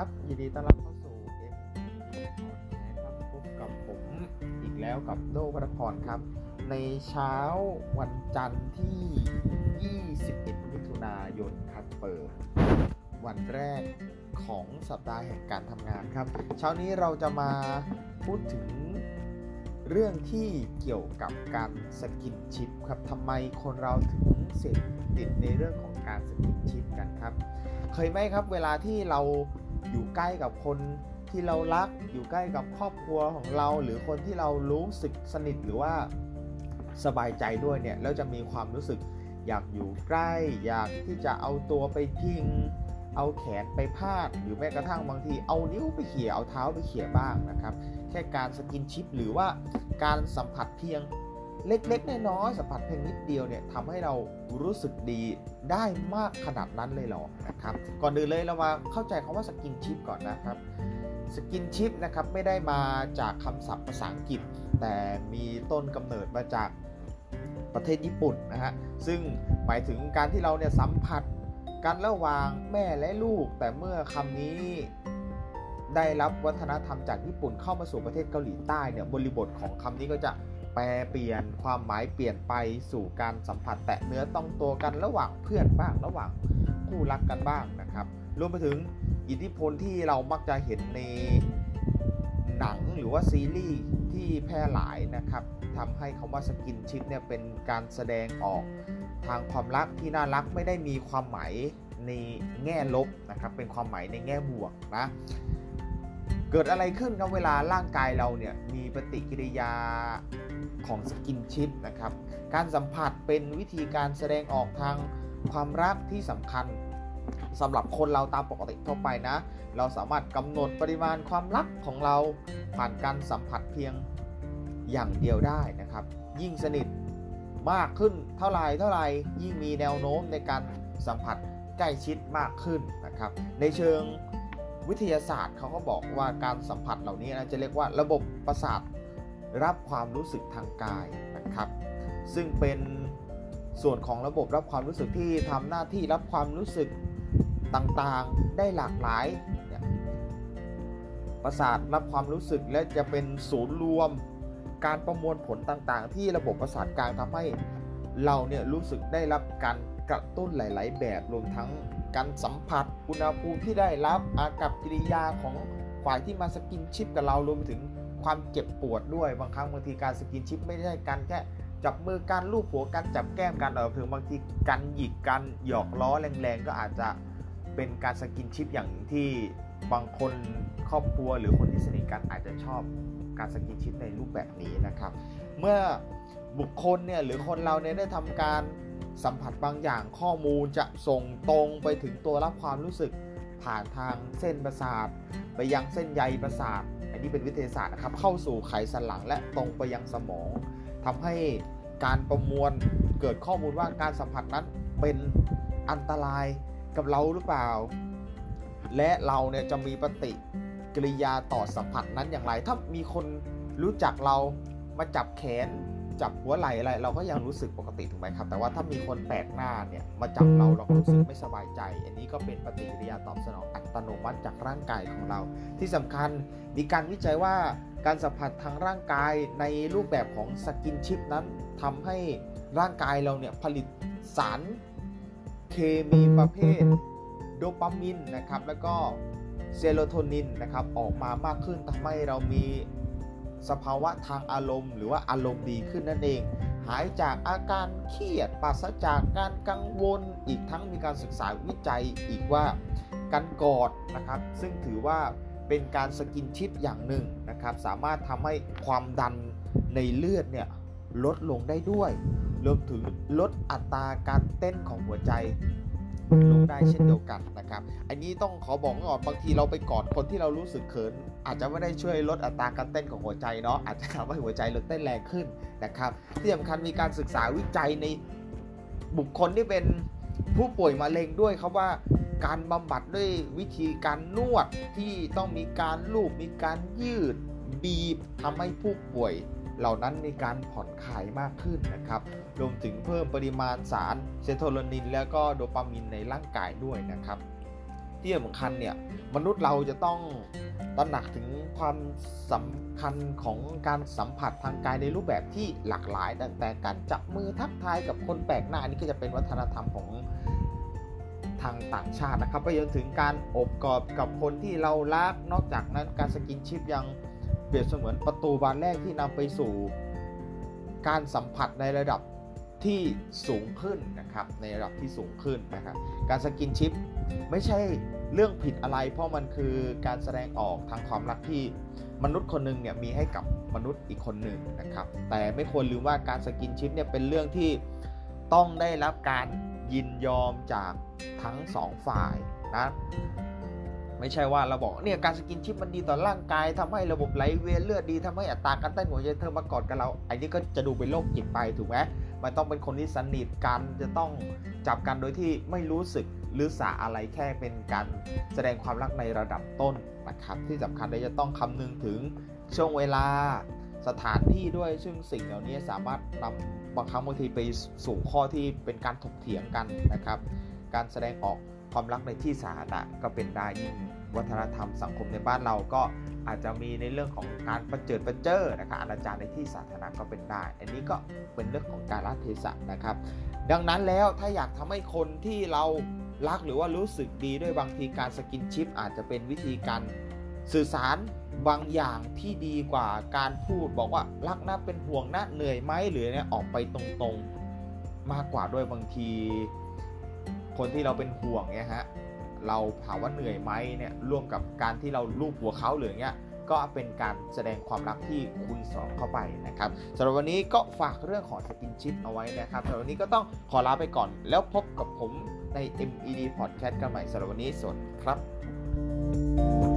ครับ ยินดีต้อนรับเข้าสู่ M ครับพบกับผมอีกแล้วกับโดวัฒพรครับ ในเช้าวันจันทร์ที่ 21 มิถุนายนครับเปิดวันแรกของสัปดาห์แห่งการทำงานครับ เช้านี้เราจะมาพูดถึงเรื่องที่เกี่ยวกับการสกินชิปครับทำไมคนเราถึงเสพติดในเรื่องของการ skinship กันครับ เคยไหมครับเวลาที่เรา อยู่ใกล้กับคนที่เรารัก อยู่ใกล้กับครอบครัวของเรา หรือคนที่เรารู้สึกสนิทหรือว่าสบายใจด้วยเนี่ยแล้วจะมีความรู้สึกอยากอยู่ใกล้ อยากที่จะเอาตัวไปพิง เอาแขนไปพาด หรือแม้กระทั่งบางที เอานิ้วไปเขี่ยเอาเท้าไปเขี่ยบ้างนะครับ แค่การ skinship หรือว่าการสัมผัสเพียง เล็กๆน้อยๆสัมผัสเพียงนิดเดียวเนี่ยทำให้เรารู้สึกดีได้มากขนาดนั้นเลยหรอนะครับก่อนอื่นเลยเรามาเข้าใจคำว่า skinship ก่อนนะครับ skinship นะครับไม่ได้มาจากคำศัพท์ภาษาอังกฤษ แต่มีต้นกำเนิดมาจากประเทศญี่ปุ่นนะฮะซึ่งหมายถึงการที่เราเนี่ยสัมผัสกันระหว่างแม่และลูก แต่เมื่อคำนี้ได้รับวัฒนธรรมจากญี่ปุ่นเข้ามาสู่ประเทศเกาหลีใต้เนี่ยบริบทของคำนี้ก็จะ ปลเปลี่ยนความหมายเปลี่ยนไปสู่การสัมผัสแตะเนื้อต้องตัวกันระหว่างเพื่อนบ้างระหว่างคู่รักกันบ้างนะครับ รวมไปถึงอิทธิพลที่เรามักจะเห็นในหนังหรือว่าซีรีส์ที่แพร่หลายนะครับทำให้คำว่าสกินชิปเนี่ยเป็นการแสดงออกทางความรักที่น่ารักไม่ได้มีความหมายในแง่ลบนะครับ เป็นความหมายในแง่บวกนะ เกิดอะไรขึ้นครับเวลาร่างกายเราเนี่ยมีปฏิกิริยาของสกินชิปนะครับ การสัมผัสเป็นวิธีการแสดงออกทางความรักที่สำคัญสำหรับคนเราตามปกติทั่วไปนะ เราสามารถกำหนดปริมาณความรักของเราผ่านการสัมผัสเพียงอย่างเดียวได้นะครับ ยิ่งสนิทมากขึ้นเท่าไรเท่าไรยิ่งมีแนวโน้มในการสัมผัสใกล้ชิดมากขึ้นนะครับ ในเชิง วิทยาศาสตร์เขาก็บอกว่าการสัมผัสเหล่านี้นะจะเรียกว่าระบบประสาทรับความรู้สึกทางกายนะครับ ซึ่งเป็นส่วนของระบบรับความรู้สึกที่ทำหน้าที่รับความรู้สึกต่างๆได้หลากหลาย ประสาทรับความรู้สึกและจะเป็นศูนย์รวมการประมวลผลต่างๆ ที่ระบบประสาทกลางทำให้เราเนี่ยรู้สึกได้รับการกระตุ้นหลาย ๆ แบบรวมทั้ง การสัมผัสอุณหภูมิที่ได้รับอากัปกิริยาของฝ่ายที่มา skinship กับเรารวมถึงความเจ็บปวดด้วยบางครั้งบางทีการ skinship ไม่ได้การแค่จับมือกันลูบหัวกันจับแก้มกันเออถึงบางทีกันหยิกกันหยอกล้อแรงๆ ก็อาจจะเป็นการ skinship อย่างที่บางคนครอบครัวหรือคนที่สนิทกันอาจจะชอบการสกินชิปในรูปแบบนี้นะครับ เมื่อบุคคลเนี่ยหรือคนเราเนี่ยได้ทำการ สัมผัสบางอย่างข้อมูลจะส่งตรงไปถึงตัวรับความรู้สึก ผ่านทางเส้นประสาท ไปยังเส้นใยประสาท อันนี้เป็นวิทยาศาสตร์นะครับ เข้าสู่ไขสันหลังและตรงไปยังสมองทำให้การประมวลเกิดข้อมูลว่าการสัมผัสนั้นเป็นอันตรายกับเราหรือเปล่า และเราเนี่ยจะมีปฏิกิริยาต่อสัมผัสนั้นอย่างไร ถ้ามีคนรู้จักเรามาจับแขน จับหัวไหล่อะไรเราก็ยังรู้สึกปกติถูกไหมครับ แต่ว่าถ้ามีคนแปลกหน้าเนี่ยมาจับเราเราก็รู้สึกไม่สบายใจ อันนี้ก็เป็นปฏิกิริยาตอบสนองอัตโนมัติจากร่างกายของเรา ที่สำคัญมีการวิจัยว่าการสัมผัสทางร่างกายในรูปแบบของสกินชิปนั้นทำให้ร่างกายเราเนี่ยผลิตสารเคมีประเภทโดปามินนะครับแล้วก็เซโรโทนินนะครับออกมามากขึ้นทำให้เรามี สภาวะทางอารมณ์ หรือว่าอารมณ์ดีขึ้นนั่นเอง หายจากอาการเครียดปราศจากการกังวลอีกทั้งมีการศึกษาวิจัยอีกว่าการกอดนะครับซึ่งถือว่าเป็นการสกินชิปอย่างหนึ่งนะครับ สามารถทำให้ความดันในเลือดเนี่ยลดลงได้ด้วย รวมถึงลดอัตราการเต้นของหัวใจ ลงได้เช่นเดียวกันนะครับ อันนี้ต้องขอบอกก่อนบางทีเราไปกอดคนที่เรารู้สึกเขิน อาจจะไม่ได้ช่วยลดอัตราการเต้นของหัวใจเนาะอาจจะทำให้หัวใจเราเต้นแรงขึ้นนะครับที่สำคัญมีการศึกษาวิจัยในบุคคลที่เป็นผู้ป่วยมะเร็งด้วยครับว่าการบำบัดด้วยวิธีการนวดที่ต้องมีการลูบมีการยืดบีบทำให้ผู้ป่วย เหล่านั้นมีการผ่อนคลายมากขึ้นนะครับ รวมถึงเพิ่มปริมาณสารเซโทโทนิน แล้วก็โดปามินในร่างกายด้วยนะครับที่สำคัญเนี่ยมนุษย์เราจะต้องตระหนักถึงความสำคัญของการสัมผัสทางกายในรูปแบบที่หลากหลายตั้งแต่การจับมือทักทายกับคนแปลกหน้าอันนี้ก็จะเป็นวัฒนธรรมของทางต่างชาตินะครับไปจนถึงการโอบกอดกับคนที่เรารักนอกจากนั้นการ skinship ยัง เปรียบเสมือนประตูบานแรกที่นำไปสู่ การสัมผัสในระดับที่สูงขึ้นนะครับ ในระดับที่สูงขึ้นนะครับ การ skinship ไม่ใช่เรื่องผิดอะไร เพราะมันคือการแสดงออกทางความรักที่มนุษย์คนหนึ่งเนี่ยมีให้กับมนุษย์อีกคนหนึ่งนะครับ แต่ไม่ควรลืมว่าการ skinship เนี่ยเป็นเรื่องที่ต้องได้รับการยินยอมจากทั้งสองฝ่ายนะ ไม่ใช่ว่าเราบอกเนี่ยการสกินชิปมันดีต่อร่างกายทำให้ระบบไหลเวียนเลือดดีทำให้อัตราการเต้นหัวใจเธอมากอดกับเราไอ้นี่ก็จะดูเป็นโรคจิตไปถูกไหมมันต้องเป็นคนที่สนิทกันจะต้องจับกันโดยที่ไม่รู้สึกหรือสาอะไรแค่เป็นการแสดงความรักในระดับต้นนะครับที่สำคัญเลยจะต้องคำนึงถึงช่วงเวลาสถานที่ด้วยซึ่งสิ่งเหล่านี้สามารถนำบางครั้งบางทีไปสู่ข้อที่เป็นการถกเถียงกันนะครับ การแสดงออก ความรักในที่สาธารณะก็เป็นได้ยิ่งวัฒนธรรมสังคมในบ้านเราก็อาจจะมีในเรื่องของการประเจิดประเจิดนะครับอนาจารในที่สาธารณะก็เป็นได้ อันนี้ก็เป็นเรื่องของการรัเทศะนะครับ ดังนั้นแล้วถ้าอยากทำให้คนที่เรารักหรือว่ารู้สึกดีด้วยบางทีการสกินชิปอาจจะเป็นวิธีการสื่อสารบางอย่างที่ดีกว่าการพูดบอกว่ารักนะเป็นห่วงนะเหนื่อยไหมหรือเนี่ยออกไปตรงๆมากกว่าด้วยบางที คนที่เราเป็นห่วงเนี่ยฮะเราถามว่าเหนื่อยไหมเนี่ยร่วมกับการที่เราลูบหัวเขาหรือเงี้ยก็เป็นการแสดงความรักที่คุณสอนเข้าไปนะครับสำหรับวันนี้ก็ฝากเรื่องของสกินชิปเอาไว้นะครับสำหรับวันนี้ก็ต้องขอลาไปก่อน แล้วพบกับผมใน MED Podcast กันใหม่สำหรับวันนี้สวัสดีครับ